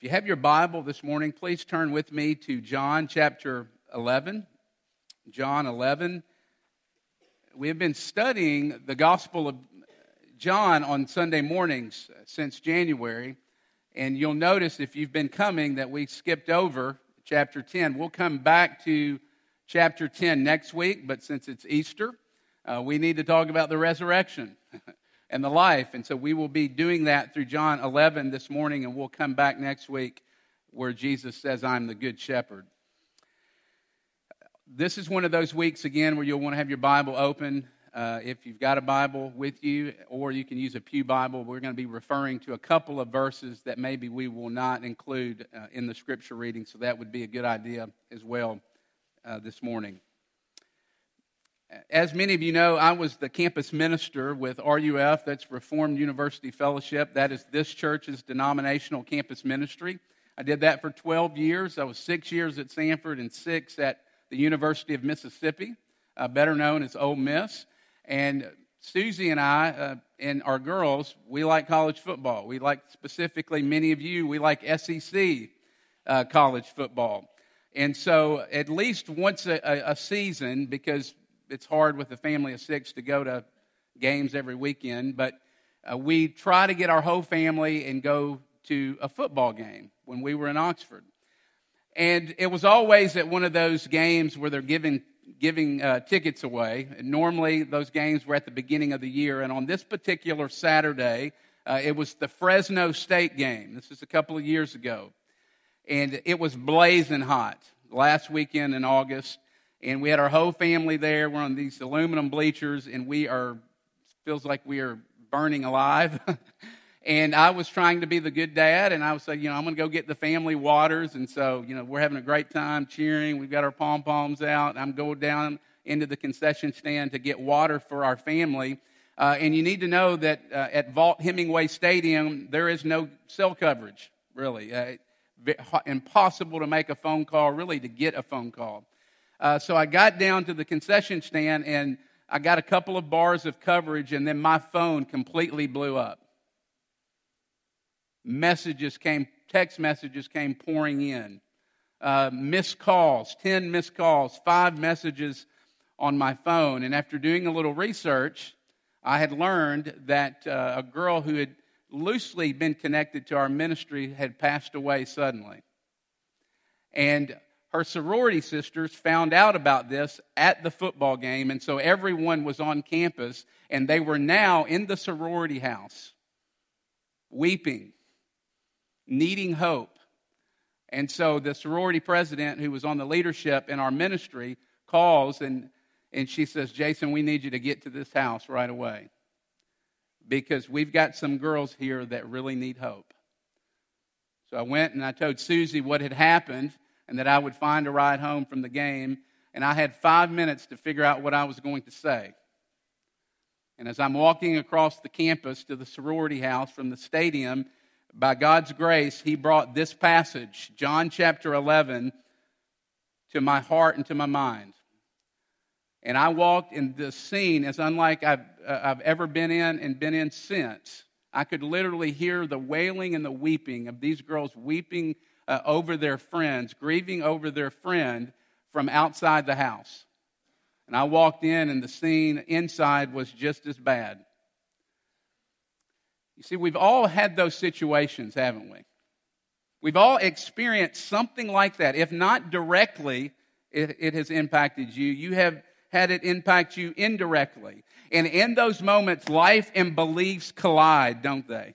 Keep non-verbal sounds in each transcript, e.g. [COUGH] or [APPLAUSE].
If you have your Bible this morning, please turn with me to John chapter 11. John 11. We have been studying the Gospel of John on Sunday mornings since January. And you'll notice if you've been coming that we skipped over chapter 10. We'll come back to chapter 10 next week, but since it's Easter, uh, we need to talk about the resurrection. [LAUGHS] and the life. And so we will be doing that through John 11 this morning, and we'll come back next week where Jesus says, I'm the good shepherd. This is one of those weeks, again, where you'll want to have your Bible open. Uh, if you've got a Bible with you, or you can use a Pew Bible, we're going to be referring to a couple of verses that maybe we will not include uh, in the scripture reading, so that would be a good idea as well uh, this morning as many of you know, I was the campus minister with RUF, that's Reformed University Fellowship. That is this church's denominational campus ministry. I did that for 12 years. I was six years at Samford and six at the University of Mississippi, uh, better known as Ole Miss. And Susie and I uh, and our girls, we like college football. We like specifically, many of you, we like SEC uh, college football. And so, at least once a, a, season, because it's hard with a family of six to go to games every weekend, but uh, we try to get our whole family and go to a football game when we were in Oxford. And it was always at one of those games where they're giving, giving uh, tickets away. And normally, those games were at the beginning of the year. And on this particular Saturday, uh, it was the Fresno State game. This is a couple of years ago. And it was blazing hot last weekend in August and we had our whole family there. We're on these aluminum bleachers, and we are feels like we are burning alive. [LAUGHS] and I was trying to be the good dad, and I was saying, you know, I'm going to go get the family waters, and so you know we're having a great time cheering. We've got our pom poms out. I'm going down into the concession stand to get water for our family. Uh, and you need to know that uh, at Vaught Hemingway Stadium, there is no cell coverage, really. Uh, impossible to make a phone call, really, to get a phone call. Uh, so I got down to the concession stand and I got a couple of bars of coverage, and then my phone completely blew up. Messages came, text messages came pouring in. Uh, missed calls, 10 missed calls, five messages on my phone. And after doing a little research, I had learned that uh, a girl who had loosely been connected to our ministry had passed away suddenly. And her sorority sisters found out about this at the football game, and so everyone was on campus, and they were now in the sorority house, weeping, needing hope. And so the sorority president, who was on the leadership in our ministry, calls and, and she says, Jason, we need you to get to this house right away because we've got some girls here that really need hope. So I went and I told Susie what had happened and that I would find a ride home from the game. And I had five minutes to figure out what I was going to say. And as I'm walking across the campus to the sorority house from the stadium, by God's grace, He brought this passage, John chapter 11, to my heart and to my mind. And I walked in this scene as unlike I've, uh, I've ever been in and been in since. I could literally hear the wailing and the weeping of these girls weeping uh, over their friends, grieving over their friend from outside the house. And I walked in, and the scene inside was just as bad. You see, we've all had those situations, haven't we? We've all experienced something like that. If not directly, it, it, has impacted you. You have had it impact you indirectly. And in those moments, life and beliefs collide, don't they?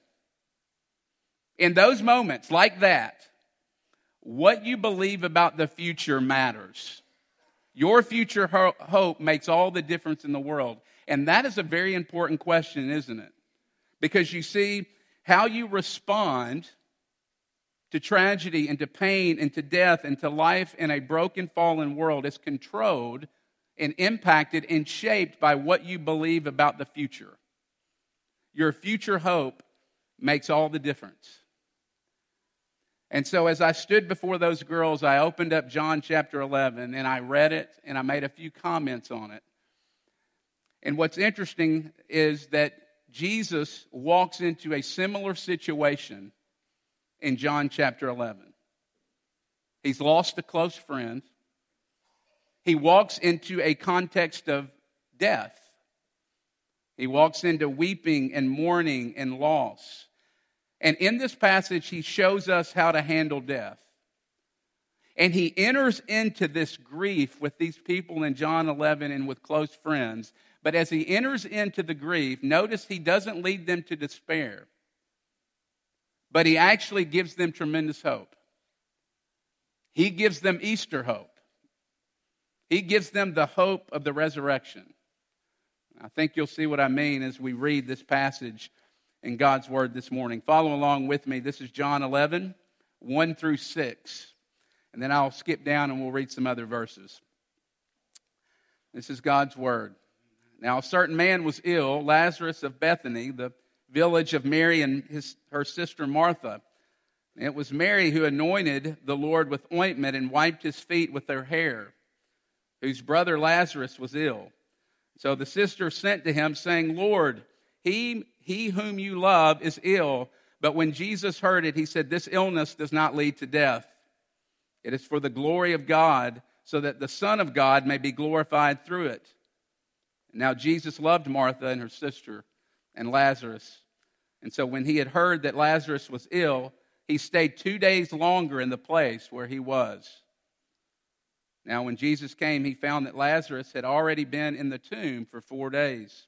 In those moments like that, what you believe about the future matters. Your future ho- hope makes all the difference in the world. And that is a very important question, isn't it? Because you see, how you respond to tragedy and to pain and to death and to life in a broken, fallen world is controlled and impacted and shaped by what you believe about the future. Your future hope makes all the difference. And so, as I stood before those girls, I opened up John chapter 11 and I read it and I made a few comments on it. And what's interesting is that Jesus walks into a similar situation in John chapter 11. He's lost a close friend. He walks into a context of death. He walks into weeping and mourning and loss. And in this passage, he shows us how to handle death. And he enters into this grief with these people in John 11 and with close friends. But as he enters into the grief, notice he doesn't lead them to despair, but he actually gives them tremendous hope. He gives them Easter hope, he gives them the hope of the resurrection. I think you'll see what I mean as we read this passage in God's Word this morning. Follow along with me. This is John 11, 1 through 6. And then I'll skip down and we'll read some other verses. This is God's Word. Now, a certain man was ill, Lazarus of Bethany, the village of Mary and his, her sister Martha. It was Mary who anointed the Lord with ointment and wiped his feet with her hair, whose brother Lazarus was ill. So the sister sent to him, saying, Lord, he, he whom you love is ill. But when Jesus heard it, he said, This illness does not lead to death. It is for the glory of God, so that the Son of God may be glorified through it. Now, Jesus loved Martha and her sister and Lazarus. And so when he had heard that Lazarus was ill, he stayed two days longer in the place where he was. Now, when Jesus came, he found that Lazarus had already been in the tomb for four days.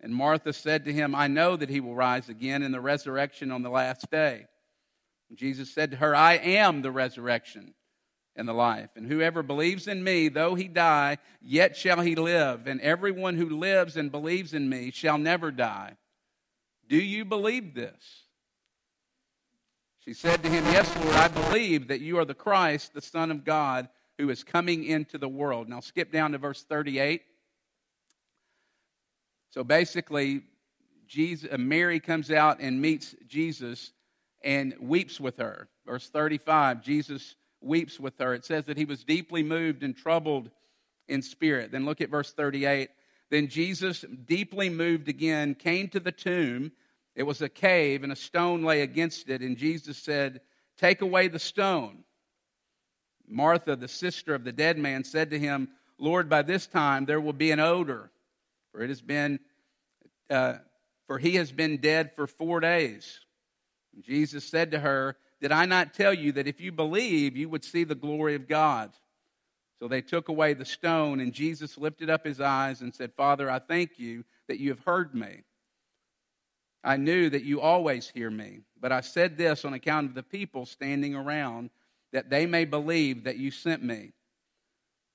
And Martha said to him, I know that he will rise again in the resurrection on the last day. And Jesus said to her, I am the resurrection and the life. And whoever believes in me, though he die, yet shall he live. And everyone who lives and believes in me shall never die. Do you believe this? She said to him, Yes, Lord, I believe that you are the Christ, the Son of God, who is coming into the world. Now skip down to verse 38. So basically, Jesus, uh, Mary comes out and meets Jesus and weeps with her. Verse 35, Jesus weeps with her. It says that he was deeply moved and troubled in spirit. Then look at verse 38. Then Jesus, deeply moved again, came to the tomb it was a cave, and a stone lay against it, and Jesus said, Take away the stone. Martha, the sister of the dead man, said to him, Lord, by this time there will be an odor, for it has been, uh, for he has been dead for four days. And Jesus said to her, Did I not tell you that if you believe, you would see the glory of God? So they took away the stone, and Jesus lifted up his eyes and said, Father, I thank you that you have heard me. I knew that you always hear me, but I said this on account of the people standing around, that they may believe that you sent me.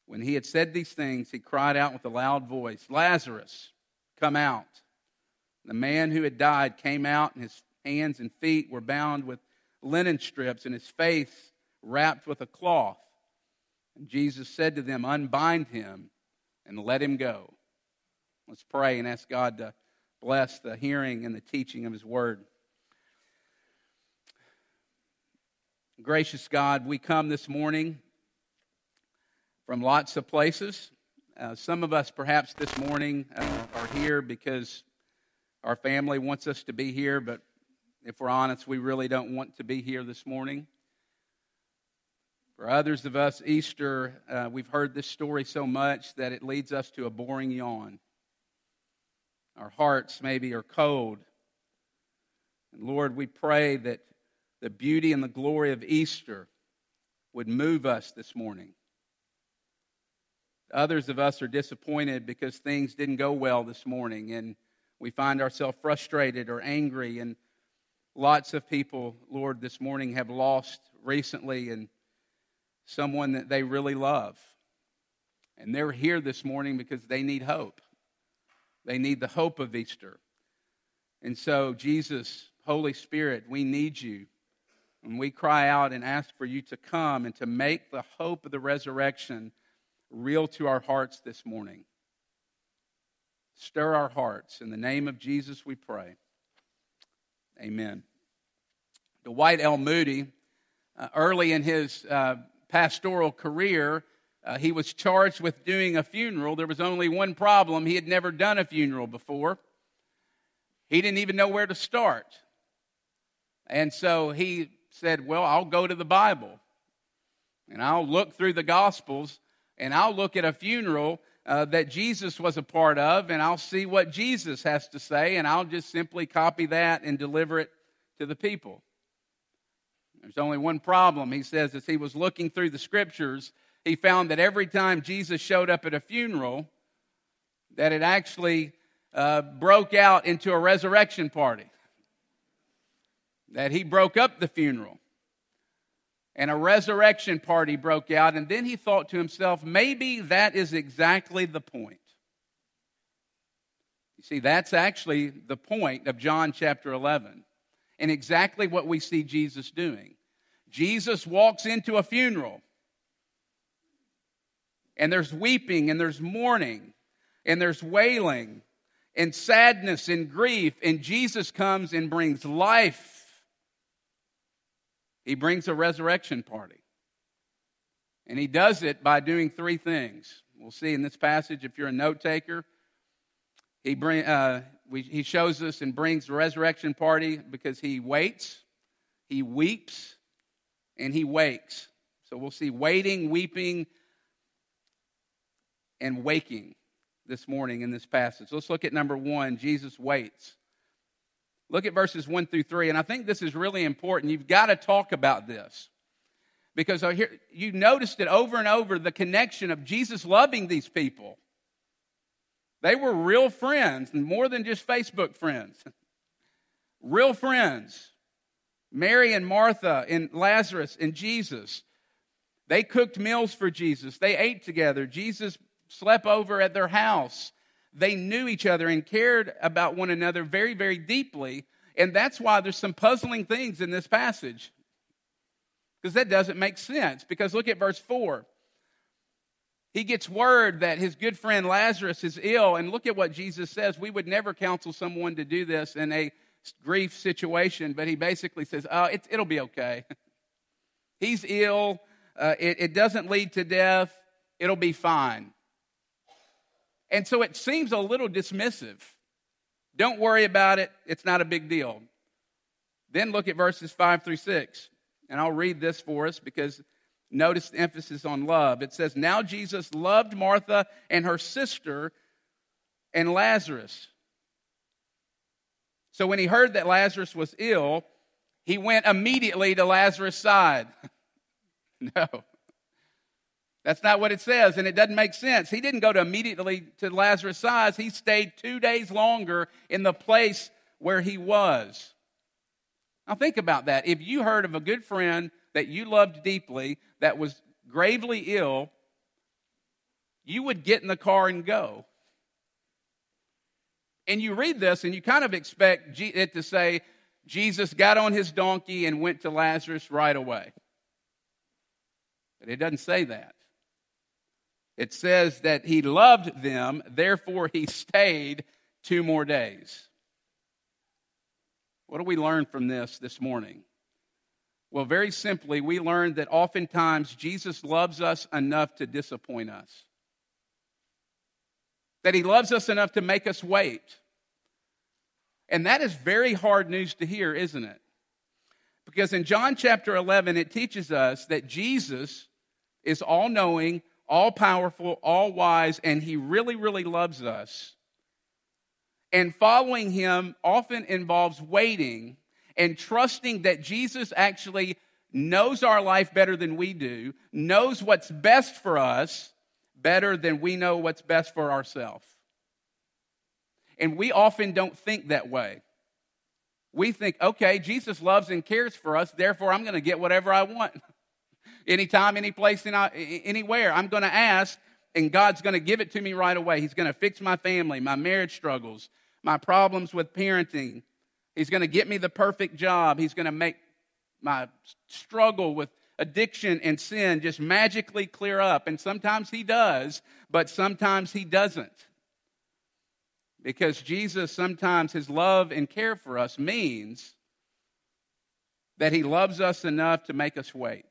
When he had said these things, he cried out with a loud voice, Lazarus, come out. The man who had died came out, and his hands and feet were bound with linen strips, and his face wrapped with a cloth. And Jesus said to them, Unbind him and let him go. Let's pray and ask God to bless the hearing and the teaching of His Word. Gracious God, we come this morning from lots of places. Uh, some of us, perhaps this morning, uh, are here because our family wants us to be here, but if we're honest, we really don't want to be here this morning. For others of us, Easter, uh, we've heard this story so much that it leads us to a boring yawn. Our hearts maybe are cold. And Lord, we pray that the beauty and the glory of Easter would move us this morning. Others of us are disappointed because things didn't go well this morning and we find ourselves frustrated or angry. And lots of people, Lord, this morning have lost recently and someone that they really love. And they're here this morning because they need hope. They need the hope of Easter. And so, Jesus, Holy Spirit, we need you. And we cry out and ask for you to come and to make the hope of the resurrection real to our hearts this morning. Stir our hearts. In the name of Jesus, we pray. Amen. Dwight L. Moody, uh, early in his uh, pastoral career, uh, he was charged with doing a funeral. There was only one problem he had never done a funeral before, he didn't even know where to start. And so he said, Well, I'll go to the Bible and I'll look through the Gospels and I'll look at a funeral uh, that Jesus was a part of and I'll see what Jesus has to say and I'll just simply copy that and deliver it to the people. There's only one problem. He says, as he was looking through the scriptures, he found that every time Jesus showed up at a funeral, that it actually uh, broke out into a resurrection party that he broke up the funeral and a resurrection party broke out. And then he thought to himself, maybe that is exactly the point. You see, that's actually the point of John chapter 11 and exactly what we see Jesus doing. Jesus walks into a funeral and there's weeping and there's mourning and there's wailing and sadness and grief, and Jesus comes and brings life he brings a resurrection party. And he does it by doing three things. We'll see in this passage if you're a note taker. He, bring, uh, we, he shows us and brings the resurrection party because he waits, he weeps, and he wakes. So we'll see waiting, weeping, and waking this morning in this passage. Let's look at number one Jesus waits. Look at verses 1 through 3. And I think this is really important. You've got to talk about this. Because oh, here, you noticed it over and over the connection of Jesus loving these people. They were real friends, and more than just Facebook friends. [LAUGHS] real friends. Mary and Martha and Lazarus and Jesus. They cooked meals for Jesus. They ate together. Jesus slept over at their house they knew each other and cared about one another very, very deeply. And that's why there's some puzzling things in this passage. Because that doesn't make sense. Because look at verse 4. He gets word that his good friend Lazarus is ill. And look at what Jesus says. We would never counsel someone to do this in a grief situation, but he basically says, Oh, it, will be okay. [LAUGHS] He's ill. Uh, it, it doesn't lead to death. It'll be fine. And so it seems a little dismissive. Don't worry about it, it's not a big deal. Then look at verses 5 through 6. And I'll read this for us because notice the emphasis on love. It says, Now Jesus loved Martha and her sister and Lazarus. So when he heard that Lazarus was ill, he went immediately to Lazarus' side. [LAUGHS] no. That's not what it says, and it doesn't make sense. He didn't go to immediately to Lazarus' side. He stayed two days longer in the place where he was. Now, think about that. If you heard of a good friend that you loved deeply that was gravely ill, you would get in the car and go. And you read this, and you kind of expect it to say, Jesus got on his donkey and went to Lazarus right away. But it doesn't say that. It says that he loved them, therefore he stayed two more days. What do we learn from this this morning? Well, very simply, we learn that oftentimes Jesus loves us enough to disappoint us. That he loves us enough to make us wait. And that is very hard news to hear, isn't it? Because in John chapter 11, it teaches us that Jesus is all knowing, all powerful, all wise, and he really, really loves us. And following him often involves waiting and trusting that Jesus actually knows our life better than we do, knows what's best for us better than we know what's best for ourselves. And we often don't think that way. We think, okay, Jesus loves and cares for us, therefore I'm going to get whatever I want. [LAUGHS] anytime, any place, anywhere. I'm going to ask, and God's going to give it to me right away. He's going to fix my family, my marriage struggles, my problems with parenting, He's going to get me the perfect job. He's going to make my struggle with addiction and sin just magically clear up. And sometimes He does, but sometimes He doesn't. Because Jesus, sometimes His love and care for us means that He loves us enough to make us wait.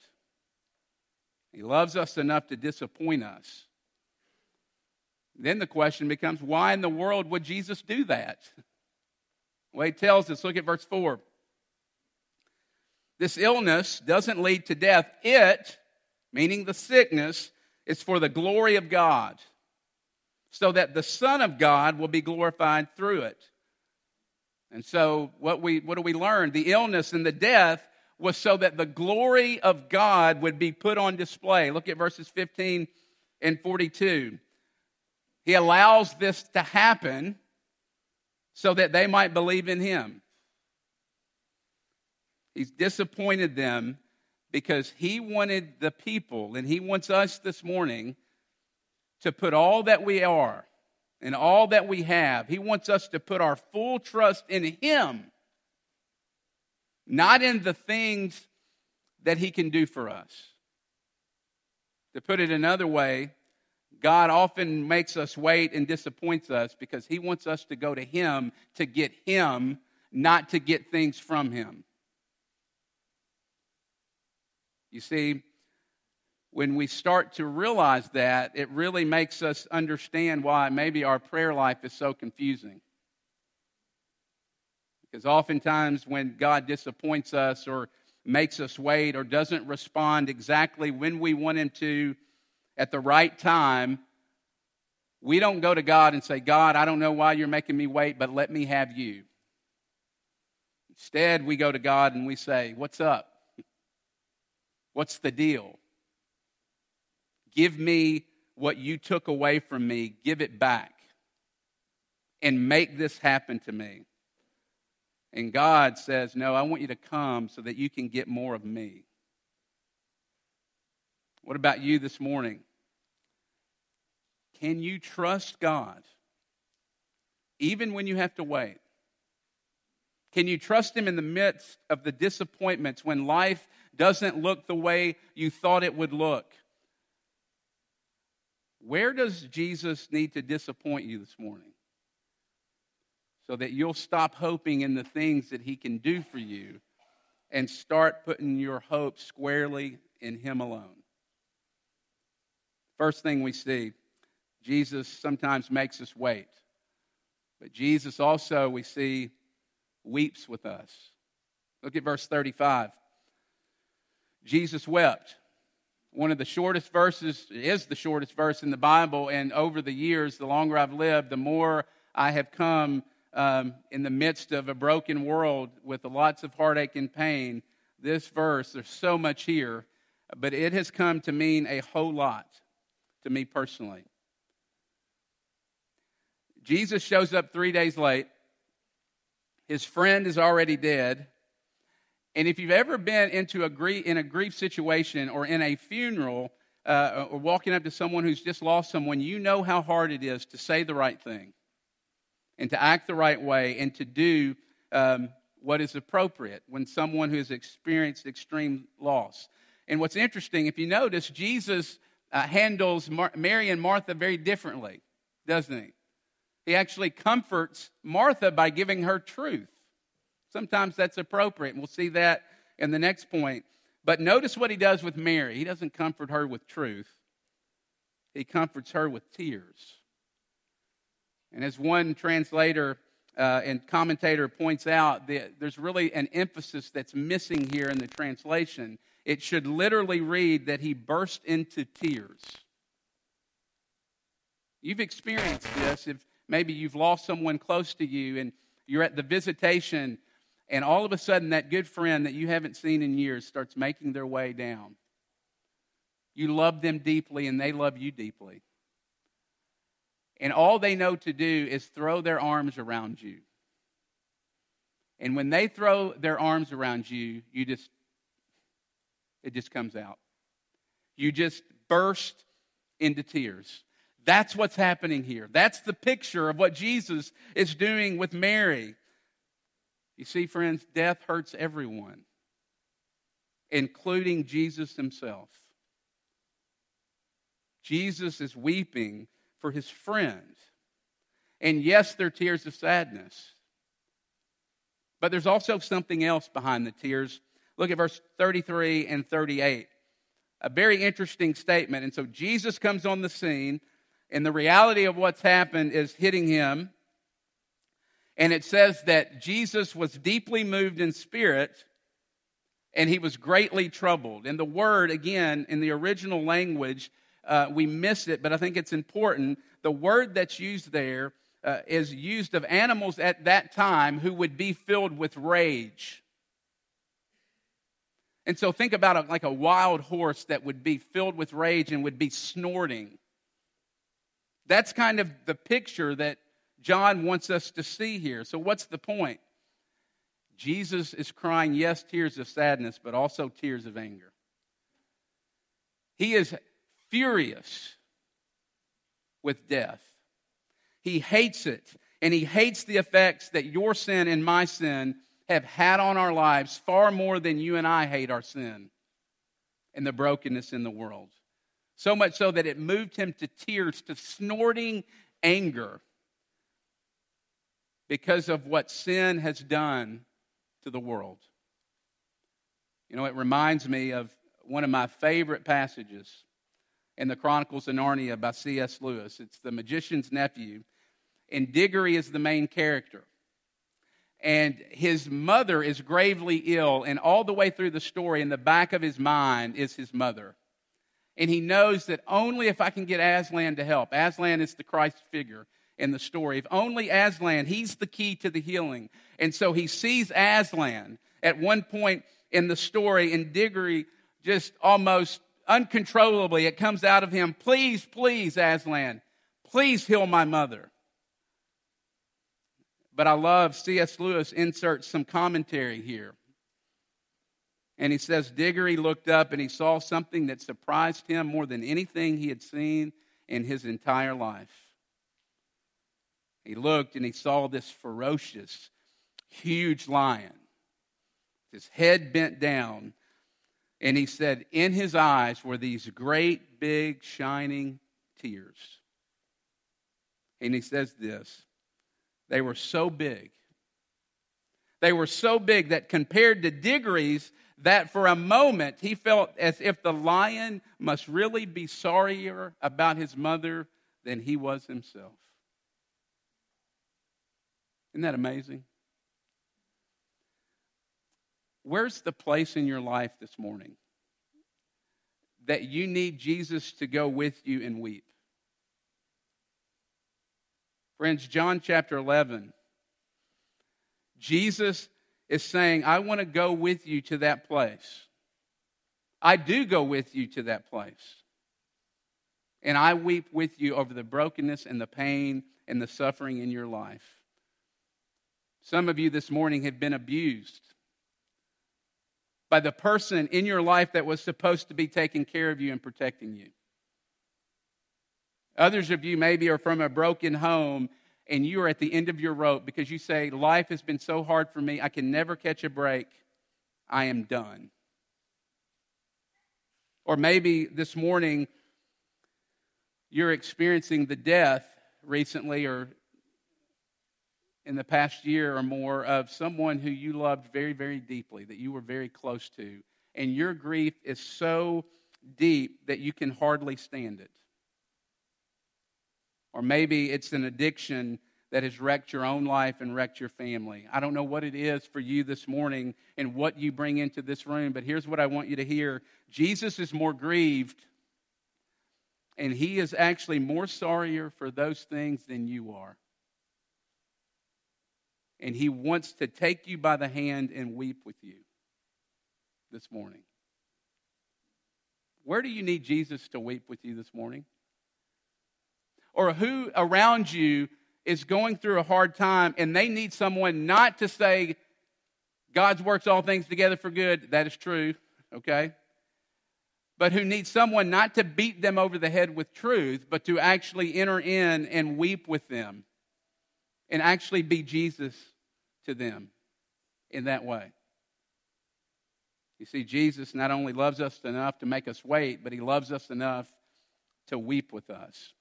He loves us enough to disappoint us. Then the question becomes why in the world would Jesus do that? Well, he tells us, look at verse 4. This illness doesn't lead to death. It, meaning the sickness, is for the glory of God, so that the Son of God will be glorified through it. And so, what, we, what do we learn? The illness and the death was so that the glory of God would be put on display. Look at verses 15 and 42. He allows this to happen so that they might believe in him. He's disappointed them because he wanted the people, and he wants us this morning to put all that we are and all that we have. He wants us to put our full trust in him, not in the things that he can do for us. To put it another way, God often makes us wait and disappoints us because He wants us to go to Him to get Him, not to get things from Him. You see, when we start to realize that, it really makes us understand why maybe our prayer life is so confusing. Because oftentimes, when God disappoints us or makes us wait or doesn't respond exactly when we want Him to, at the right time, we don't go to God and say, God, I don't know why you're making me wait, but let me have you. Instead, we go to God and we say, What's up? What's the deal? Give me what you took away from me, give it back, and make this happen to me. And God says, No, I want you to come so that you can get more of me. What about you this morning? Can you trust God even when you have to wait? Can you trust Him in the midst of the disappointments when life doesn't look the way you thought it would look? Where does Jesus need to disappoint you this morning? So that you'll stop hoping in the things that He can do for you and start putting your hope squarely in Him alone. First thing we see, Jesus sometimes makes us wait. But Jesus also, we see, weeps with us. Look at verse 35. Jesus wept. One of the shortest verses is the shortest verse in the Bible, and over the years, the longer I've lived, the more I have come um, in the midst of a broken world with lots of heartache and pain. This verse, there's so much here, but it has come to mean a whole lot to me personally. Jesus shows up three days late. His friend is already dead. And if you've ever been into a grief, in a grief situation or in a funeral uh, or walking up to someone who's just lost someone, you know how hard it is to say the right thing and to act the right way and to do um, what is appropriate when someone who has experienced extreme loss. And what's interesting, if you notice, Jesus uh, handles Mar- Mary and Martha very differently, doesn't he? He actually comforts Martha by giving her truth. Sometimes that's appropriate, and we'll see that in the next point. But notice what he does with Mary. He doesn't comfort her with truth, he comforts her with tears. And as one translator uh, and commentator points out, the, there's really an emphasis that's missing here in the translation it should literally read that he burst into tears. You've experienced this if maybe you've lost someone close to you and you're at the visitation, and all of a sudden that good friend that you haven't seen in years starts making their way down. You love them deeply, and they love you deeply. And all they know to do is throw their arms around you. And when they throw their arms around you, you just it just comes out. You just burst into tears. That's what's happening here. That's the picture of what Jesus is doing with Mary. You see, friends, death hurts everyone, including Jesus himself. Jesus is weeping for his friends. And yes, they're tears of sadness. But there's also something else behind the tears. Look at verse 33 and 38. A very interesting statement. And so Jesus comes on the scene, and the reality of what's happened is hitting him. And it says that Jesus was deeply moved in spirit and he was greatly troubled. And the word, again, in the original language, uh, we miss it, but I think it's important. The word that's used there uh, is used of animals at that time who would be filled with rage. And so think about like a wild horse that would be filled with rage and would be snorting. That's kind of the picture that John wants us to see here. So, what's the point? Jesus is crying, yes, tears of sadness, but also tears of anger. He is furious with death. He hates it, and he hates the effects that your sin and my sin have had on our lives far more than you and I hate our sin and the brokenness in the world. So much so that it moved him to tears, to snorting anger because of what sin has done to the world. You know, it reminds me of one of my favorite passages in the Chronicles of Narnia by C.S. Lewis. It's the magician's nephew, and Diggory is the main character. And his mother is gravely ill, and all the way through the story, in the back of his mind, is his mother. And he knows that only if I can get Aslan to help, Aslan is the Christ figure in the story. If only Aslan, he's the key to the healing. And so he sees Aslan at one point in the story, and Diggory just almost uncontrollably, it comes out of him, Please, please, Aslan, please heal my mother. But I love C.S. Lewis inserts some commentary here. And he says Diggory looked up and he saw something that surprised him more than anything he had seen in his entire life. He looked and he saw this ferocious, huge lion, his head bent down. And he said, In his eyes were these great, big, shining tears. And he says this they were so big. They were so big that compared to Diggory's, that for a moment he felt as if the lion must really be sorrier about his mother than he was himself. Isn't that amazing? Where's the place in your life this morning that you need Jesus to go with you and weep? Friends, John chapter 11, Jesus is saying, I want to go with you to that place. I do go with you to that place. And I weep with you over the brokenness and the pain and the suffering in your life. Some of you this morning have been abused by the person in your life that was supposed to be taking care of you and protecting you. Others of you maybe are from a broken home and you are at the end of your rope because you say, Life has been so hard for me, I can never catch a break. I am done. Or maybe this morning you're experiencing the death recently or in the past year or more of someone who you loved very, very deeply, that you were very close to, and your grief is so deep that you can hardly stand it. Or maybe it's an addiction that has wrecked your own life and wrecked your family. I don't know what it is for you this morning and what you bring into this room, but here's what I want you to hear Jesus is more grieved, and he is actually more sorrier for those things than you are and He wants to take you by the hand and weep with you this morning. Where do you need Jesus to weep with you this morning? Or who around you is going through a hard time and they need someone not to say, God's works all things together for good. That is true, okay? But who needs someone not to beat them over the head with truth, but to actually enter in and weep with them and actually be Jesus to them. in that way. You see, Jesus not only loves us enough to make us wait, but he loves us enough to weep with us.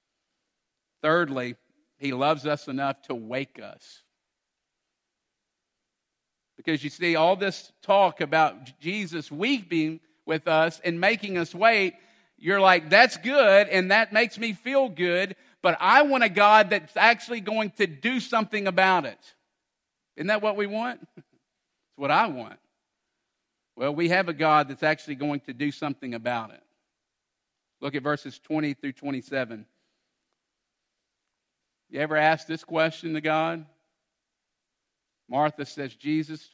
Thirdly, he loves us enough to wake us. Because you see, all this talk about Jesus weeping with us and making us wait, you're like, that's good, and that makes me feel good, but I want a God that's actually going to do something about it. Isn't that what we want? [LAUGHS] It's what I want. Well, we have a God that's actually going to do something about it. Look at verses 20 through 27. You ever ask this question to God? Martha says, Jesus,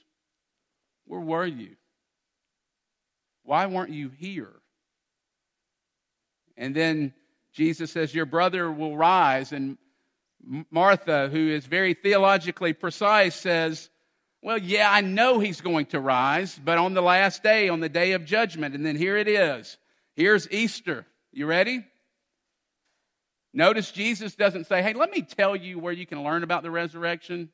where were you? Why weren't you here? And then Jesus says, Your brother will rise. And Martha, who is very theologically precise, says, Well, yeah, I know he's going to rise, but on the last day, on the day of judgment. And then here it is. Here's Easter. You ready? Notice Jesus doesn't say, Hey, let me tell you where you can learn about the resurrection.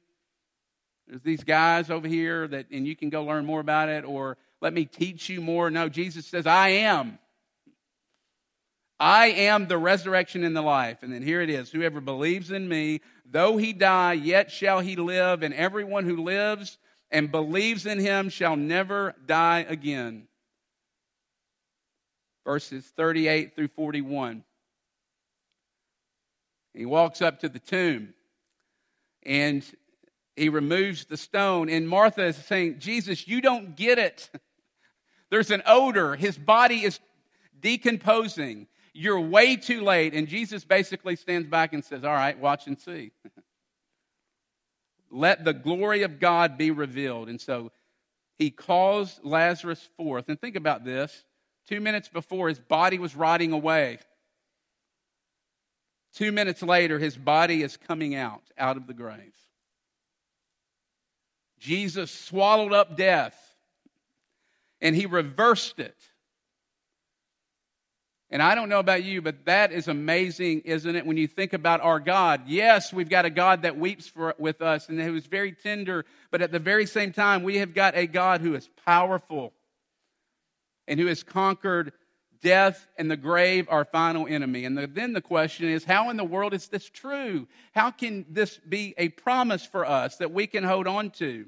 There's these guys over here that, and you can go learn more about it, or let me teach you more. No, Jesus says, I am. I am the resurrection and the life. And then here it is Whoever believes in me, though he die, yet shall he live. And everyone who lives and believes in him shall never die again. Verses 38 through 41. He walks up to the tomb and he removes the stone. And Martha is saying, Jesus, you don't get it. [LAUGHS] There's an odor. His body is decomposing. You're way too late. And Jesus basically stands back and says, All right, watch and see. [LAUGHS] Let the glory of God be revealed. And so he calls Lazarus forth. And think about this two minutes before, his body was rotting away. Two minutes later, his body is coming out, out of the grave. Jesus swallowed up death and he reversed it. And I don't know about you, but that is amazing, isn't it? When you think about our God. Yes, we've got a God that weeps for, with us and who is very tender, but at the very same time, we have got a God who is powerful and who has conquered death and the grave, our final enemy. And the, then the question is how in the world is this true? How can this be a promise for us that we can hold on to?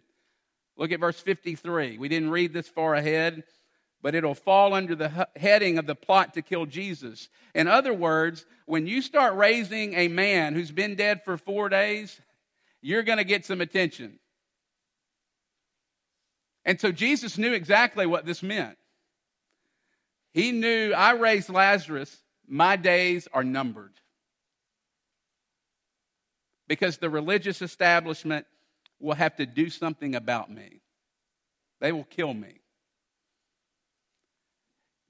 Look at verse 53. We didn't read this far ahead but it'll fall under the heading of the plot to kill Jesus. In other words, when you start raising a man who's been dead for four days, you're going to get some attention. And so Jesus knew exactly what this meant. He knew I raised Lazarus, my days are numbered. Because the religious establishment will have to do something about me, they will kill me.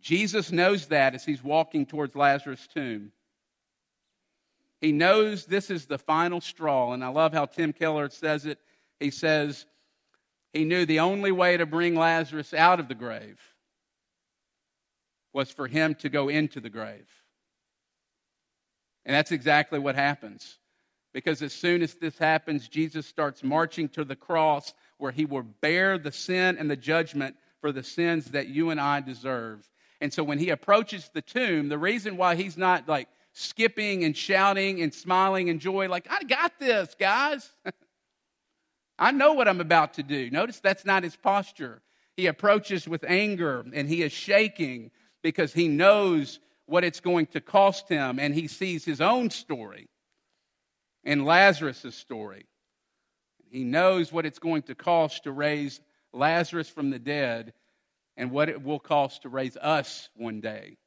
Jesus knows that as he's walking towards Lazarus' tomb. He knows this is the final straw. And I love how Tim Keller says it. He says, he knew the only way to bring Lazarus out of the grave was for him to go into the grave. And that's exactly what happens. Because as soon as this happens, Jesus starts marching to the cross where he will bear the sin and the judgment for the sins that you and I deserve. And so when he approaches the tomb, the reason why he's not like skipping and shouting and smiling and joy, like, I got this, guys. [LAUGHS] I know what I'm about to do. Notice that's not his posture. He approaches with anger and he is shaking because he knows what it's going to cost him and he sees his own story and Lazarus' story. He knows what it's going to cost to raise Lazarus from the dead and what it will cost to raise us one day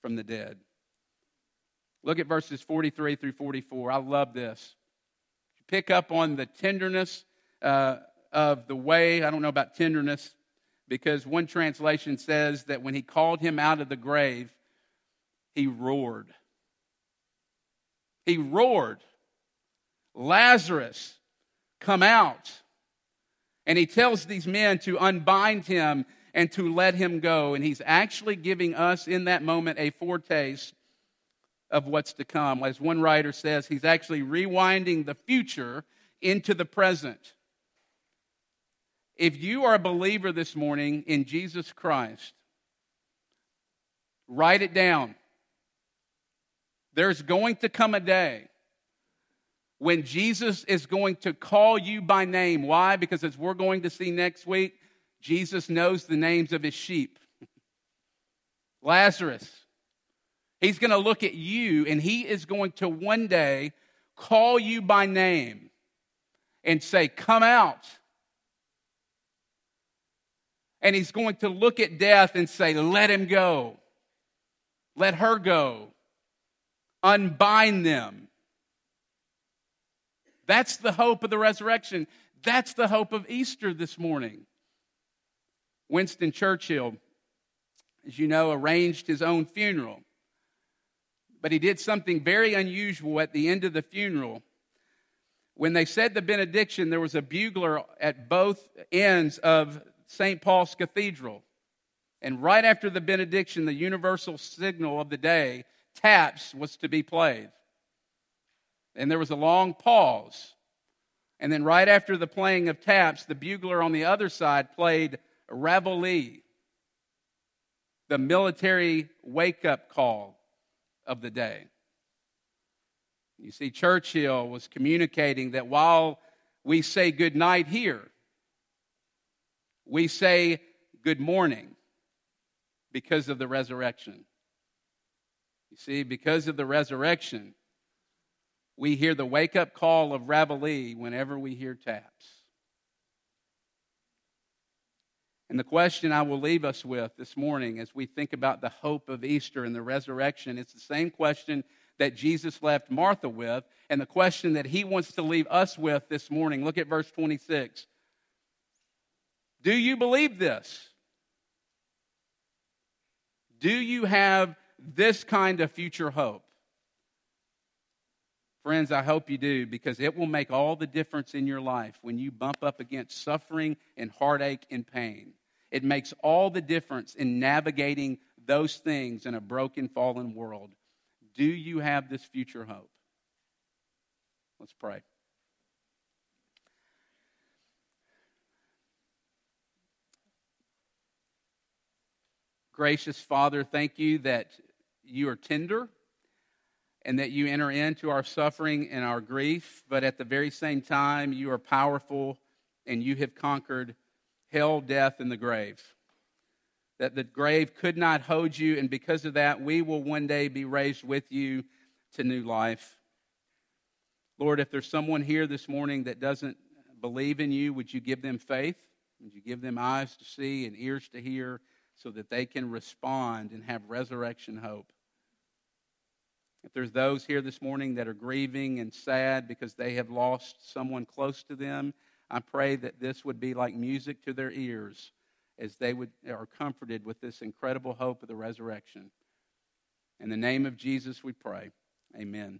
from the dead. Look at verses 43 through 44. I love this. Pick up on the tenderness uh, of the way. I don't know about tenderness because one translation says that when he called him out of the grave, he roared. He roared, Lazarus, come out. And he tells these men to unbind him and to let him go. And he's actually giving us in that moment a foretaste of what's to come. As one writer says, he's actually rewinding the future into the present. If you are a believer this morning in Jesus Christ, write it down. There's going to come a day when Jesus is going to call you by name. Why? Because as we're going to see next week, Jesus knows the names of his sheep. [LAUGHS] Lazarus, he's going to look at you and he is going to one day call you by name and say, Come out. And he's going to look at death and say, Let him go. Let her go. Unbind them. That's the hope of the resurrection. That's the hope of Easter this morning. Winston Churchill, as you know, arranged his own funeral. But he did something very unusual at the end of the funeral. When they said the benediction, there was a bugler at both ends of St. Paul's Cathedral. And right after the benediction, the universal signal of the day, taps, was to be played. And there was a long pause. And then, right after the playing of taps, the bugler on the other side played Reveille, the military wake up call of the day. You see, Churchill was communicating that while we say good night here, we say good morning because of the resurrection. You see, because of the resurrection, we hear the wake up call of Reveille whenever we hear taps. And the question I will leave us with this morning as we think about the hope of Easter and the resurrection, it's the same question that Jesus left Martha with, and the question that he wants to leave us with this morning. Look at verse 26. Do you believe this? Do you have this kind of future hope? Friends, I hope you do because it will make all the difference in your life when you bump up against suffering and heartache and pain. It makes all the difference in navigating those things in a broken, fallen world. Do you have this future hope? Let's pray. Gracious Father, thank you that you are tender and that you enter into our suffering and our grief, but at the very same time, you are powerful and you have conquered hell, death, and the grave. That the grave could not hold you, and because of that, we will one day be raised with you to new life. Lord, if there's someone here this morning that doesn't believe in you, would you give them faith? Would you give them eyes to see and ears to hear so that they can respond and have resurrection hope? If there's those here this morning that are grieving and sad because they have lost someone close to them, I pray that this would be like music to their ears as they would, are comforted with this incredible hope of the resurrection. In the name of Jesus, we pray. Amen.